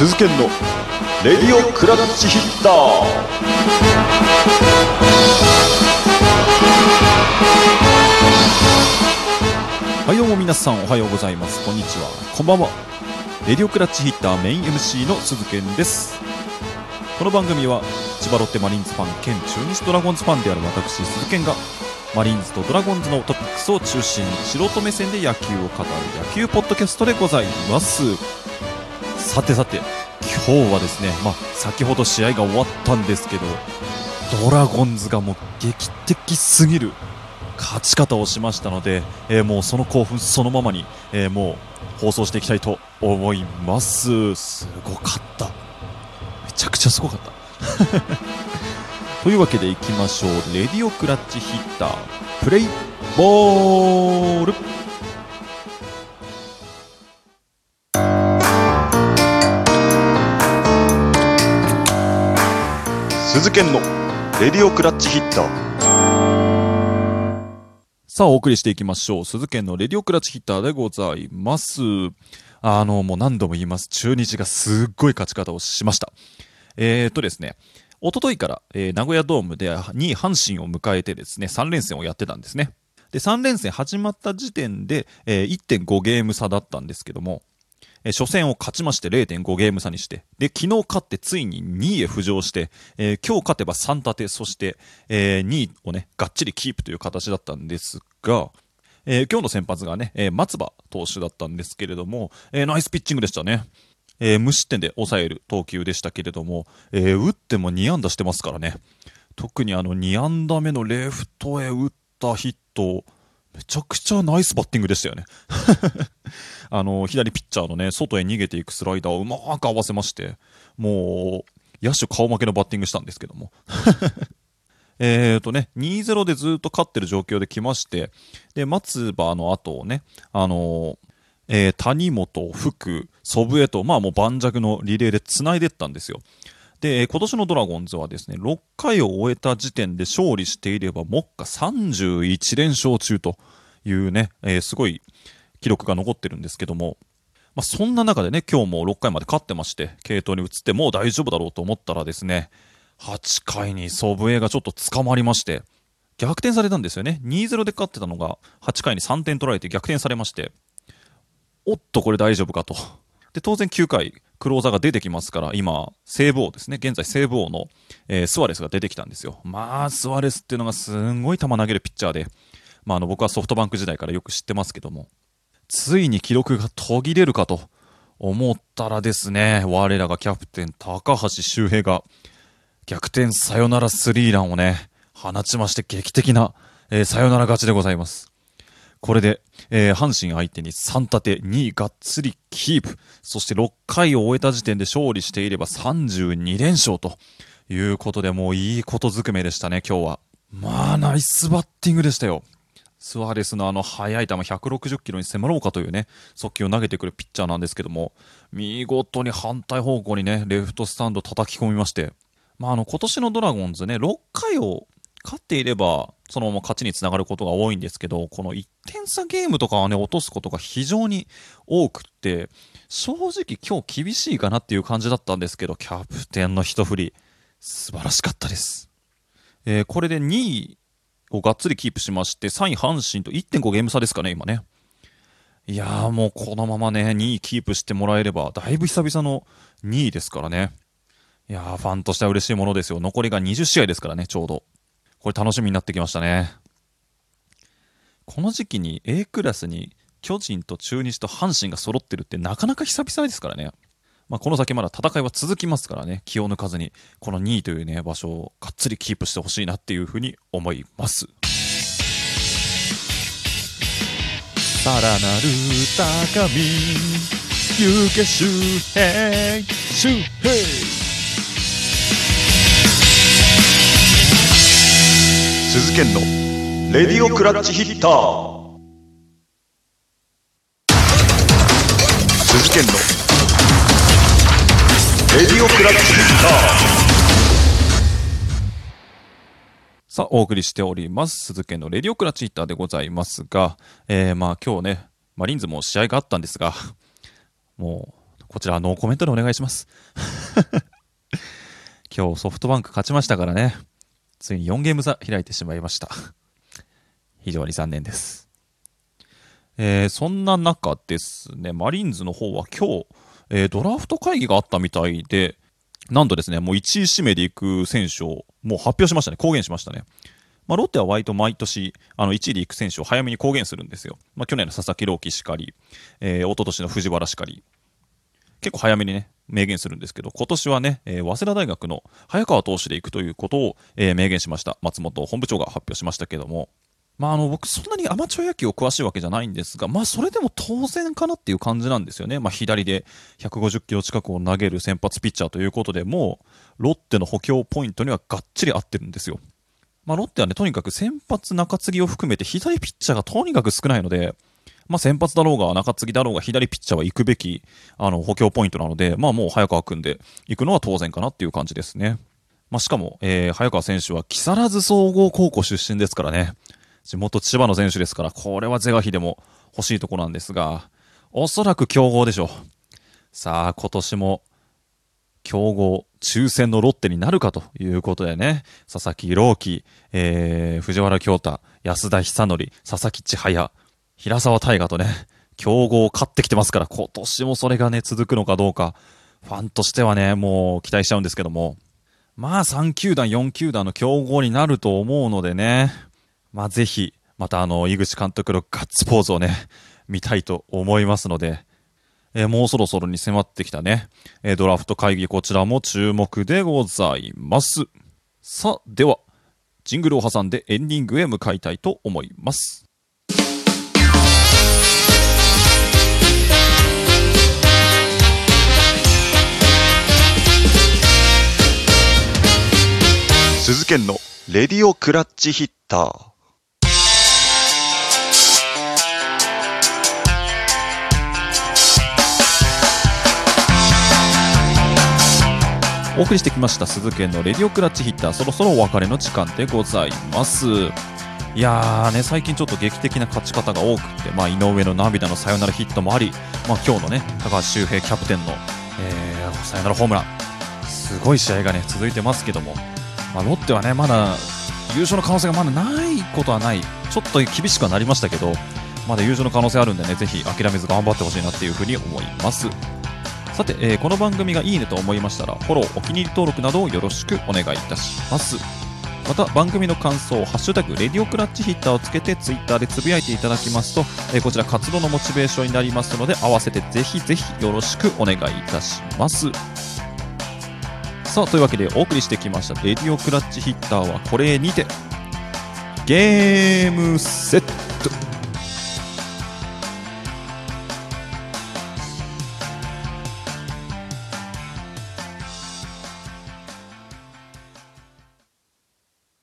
鈴研のレディオクラッチヒッター。はいどうも皆さんおはようございます。こんにちは。こんばんは。レディオクラッチヒッターメイン MC の鈴研です。この番組は千葉ロッテマリーンズファン兼中日ドラゴンズファンである私鈴研がマリーンズとドラゴンズのトピックスを中心に素人目線で野球を語る野球ポッドキャストでございます。さてさて今日はですね、まあ、先ほど試合が終わったんですけどドラゴンズがもう劇的すぎる勝ち方をしましたので、えー、もうその興奮そのままに、えー、もう放送していきたいと思います。すごかった。めちゃくちゃすごかった。というわけでいきましょう。レディオクラッチヒッタープレイボール。鈴研のレディオクラッチヒッター。さあお送りしていきましょう。鈴研のレディオクラッチヒッターでございます。あのもう何度も言います。中日がすっごい勝ち方をしました。えー、っとですね一昨日から、えー、名古屋ドームで2位阪神を迎えてですね、3連戦をやってたんですね。で、3連戦始まった時点で、えー、1.5ゲーム差だったんですけども、初戦を勝ちまして0.5ゲーム差にして、で、昨日勝ってついに2位へ浮上して、えー、今日勝てば3立て、そして、えー、2位をね、がっちりキープという形だったんですが、えー、今日の先発がね、えー、松葉投手だったんですけれども、えー、ナイスピッチングでしたね。え、無失点で抑える投球でしたけれども、え、打っても2安打してますからね。特にあの2安打目のレフトへ打ったヒット、めちゃくちゃナイスバッティングでしたよね。あの、左ピッチャーのね、外へ逃げていくスライダーをうまく合わせまして、もう、野手顔負けのバッティングしたんですけども。えっとね、2-0でずっと勝ってる状況で来まして、で、松葉の後ね、あのー、えー、谷本、福、祖父江と、まあもう盤石のリレーで繋いでったんですよ。で、今年のドラゴンズはですね、6回を終えた時点で勝利していれば、目下31連勝中というね、えー、すごい記録が残ってるんですけども、まあ、そんな中でね、今日も6回まで勝ってまして、系統に移ってもう大丈夫だろうと思ったらですね、8回に祖父江がちょっと捕まりまして、逆転されたんですよね。2-0で勝ってたのが、8回に3点取られて逆転されまして、おっと、これ大丈夫かと。で、当然9回、クローザーが出てきますから、今、セーブ王ですね。現在セーブ王の、えー、スワレスが出てきたんですよ。まあ、スワレスっていうのがすんごい球投げるピッチャーで、まあ、あの、僕はソフトバンク時代からよく知ってますけども、ついに記録が途切れるかと思ったらですね、我らがキャプテン高橋周平が逆転サヨナラスリーランをね、放ちまして劇的な、えー、サヨナラ勝ちでございます。これで、えー、阪神相手に3立て、2位がっつりキープ。そして6回を終えた時点で勝利していれば32連勝ということで、もういいことずくめでしたね、今日は。まあ、ナイスバッティングでしたよ。スアレスのあの速い球160キロに迫ろうかというね、速球を投げてくるピッチャーなんですけども、見事に反対方向にね、レフトスタンド叩き込みまして、まああの今年のドラゴンズね、6回を勝っていれば、そのまま勝ちにつながることが多いんですけど、この1点差ゲームとかはね、落とすことが非常に多くって、正直今日厳しいかなっていう感じだったんですけど、キャプテンの一振り、素晴らしかったです。えー、これで2位をがっつりキープしまして、3位阪神と1.5ゲーム差ですかね、今ね。いやーもうこのままね、2位キープしてもらえれば、だいぶ久々の2位ですからね。いやー、ファンとしては嬉しいものですよ。残りが20試合ですからね、ちょうど。これ楽しみになってきましたね。この時期に A クラスに巨人と中日と阪神が揃ってるってなかなか久々ですからね。まあ、この先まだ戦いは続きますからね、気を抜かずに、この2位というね、場所をがっつりキープしてほしいなっていうふうに思います。さらなる高み、行け周平、周平鈴研のレディオクラッチヒッター鈴研のレディオクラッチヒッターさあ、お送りしております。鈴研のレディオクラッチヒッターでございますが、えー、まあ今日ね、マリンズも試合があったんですが、もう、こちらノーコメントでお願いします。今日ソフトバンク勝ちましたからね。ついに4ゲーム差開いてしまいました。非常に残念です。えー、そんな中ですね、マリーンズの方は今日、えー、ドラフト会議があったみたいで、なんとですね、もう1位指名で行く選手をもう発表しましたね、公言しましたね。まあ、ロッテは割と毎年、あの、1位で行く選手を早めに公言するんですよ。まあ、去年の佐々木朗希しかり、えー、一昨年の藤原しかり。結構早めにね、明言するんですけど、今年はね、えー、早稲田大学の早川投手で行くということを、えー、明言しました。松本本部長が発表しましたけども、まあ、あの、僕、そんなにアマチュア野球を詳しいわけじゃないんですが、まあ、それでも当然かなっていう感じなんですよね。まあ、左で150キロ近くを投げる先発ピッチャーということで、もう、ロッテの補強ポイントにはがっちり合ってるんですよ。まあ、ロッテはね、とにかく先発中継ぎを含めて左ピッチャーがとにかく少ないので、まあ、先発だろうが中継ぎだろうが左ピッチャーは行くべき、あの、補強ポイントなので、まあ、もう早川君で行くのは当然かなっていう感じですね。まあ、しかも、えー、早川選手は木更津総合高校出身ですからね。地元千葉の選手ですから、これは是が非でも欲しいとこなんですが、おそらく強豪でしょう。さあ、今年も強豪、抽選のロッテになるかということでね、佐々木朗希、えー、藤原京太、安田久則、佐々木千早、平沢大河とね、強豪を勝ってきてますから、今年もそれがね、続くのかどうか、ファンとしてはね、もう期待しちゃうんですけども、まあ3球団、4球団の強豪になると思うのでね、まあぜひ、またあの、井口監督のガッツポーズをね、見たいと思いますので、えー、もうそろそろに迫ってきたね、えー、ドラフト会議こちらも注目でございます。さあ、では、ジングルを挟んでエンディングへ向かいたいと思います。鈴研の。レディオクラッチヒッター。お送りしてきました鈴研のレディオクラッチヒッター。そろそろお別れの時間でございます。いやーね最近ちょっと劇的な勝ち方が多くて、まあ、井上の涙のサヨナラヒットもあり、まあ、今日のね高橋周平キャプテンの、えー、サヨナラホームラン。すごい試合がね続いてますけども、まあ、ロッテはねまだ優勝の可能性がまだないことはないちょっと厳しくはなりましたけどまだ優勝の可能性あるんでねぜひ諦めず頑張ってほしいなっていうふに思いますさて、えー、この番組がいいねと思いましたら、フォロー、お気に入り登録などをよろしくお願いいたします。また番組の感想、ハッシュタグ、レディオクラッチヒッターをつけてツイッターでつぶやいていただきますと、えー、こちら活動のモチベーションになりますので、合わせてぜひぜひよろしくお願いいたします。さあ、というわけでお送りしてきました、レディオクラッチヒッターはこれにて、ゲームセット。